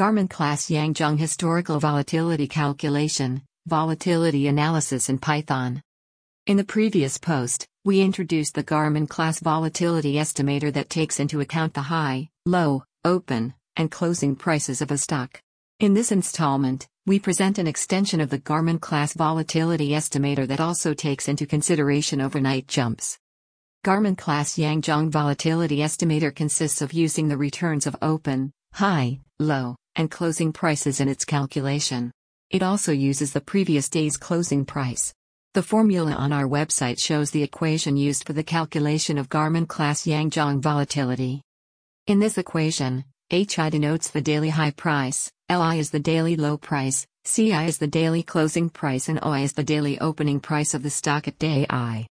Garman Klass Yanzhong Historical Volatility Calculation, Volatility Analysis in Python. In the previous post, we introduced the Garman Klass Volatility Estimator that takes into account the high, low, open, and closing prices of a stock. In this installment, we present an extension of the Garman Klass Volatility Estimator that also takes into consideration overnight jumps. Garman Klass Yanzhong Volatility Estimator consists of using the returns of open, high, low, and closing prices in its calculation. It also uses the previous day's closing price. The formula on our website shows the equation used for the calculation of Garman Klass Yang Zhang volatility. In this equation, HI denotes the daily high price, LI is the daily low price, CI is the daily closing price and OI is the daily opening price of the stock at day I.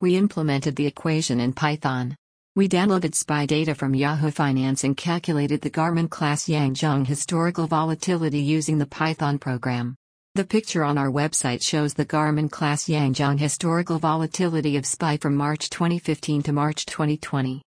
We implemented the equation in Python. We downloaded SPY data from Yahoo Finance and calculated the Garman Klass Yang Zhang historical volatility using the Python program. The picture on our website shows the Garman Klass Yang Zhang historical volatility of SPY from March 2015 to March 2020.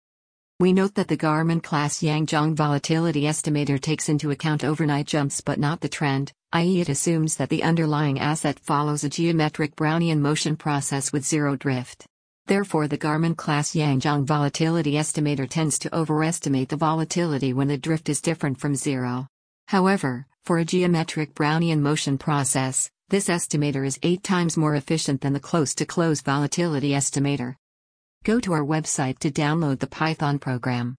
We note that the Garman Klass Yang Zhang volatility estimator takes into account overnight jumps but not the trend, i.e., it assumes that the underlying asset follows a geometric Brownian motion process with zero drift. Therefore, the Garman Klass Yang Zhang volatility estimator tends to overestimate the volatility when the drift is different from zero. However, for a geometric Brownian motion process, this estimator is 8 times more efficient than the close to close volatility estimator. Go to our website to download the Python program.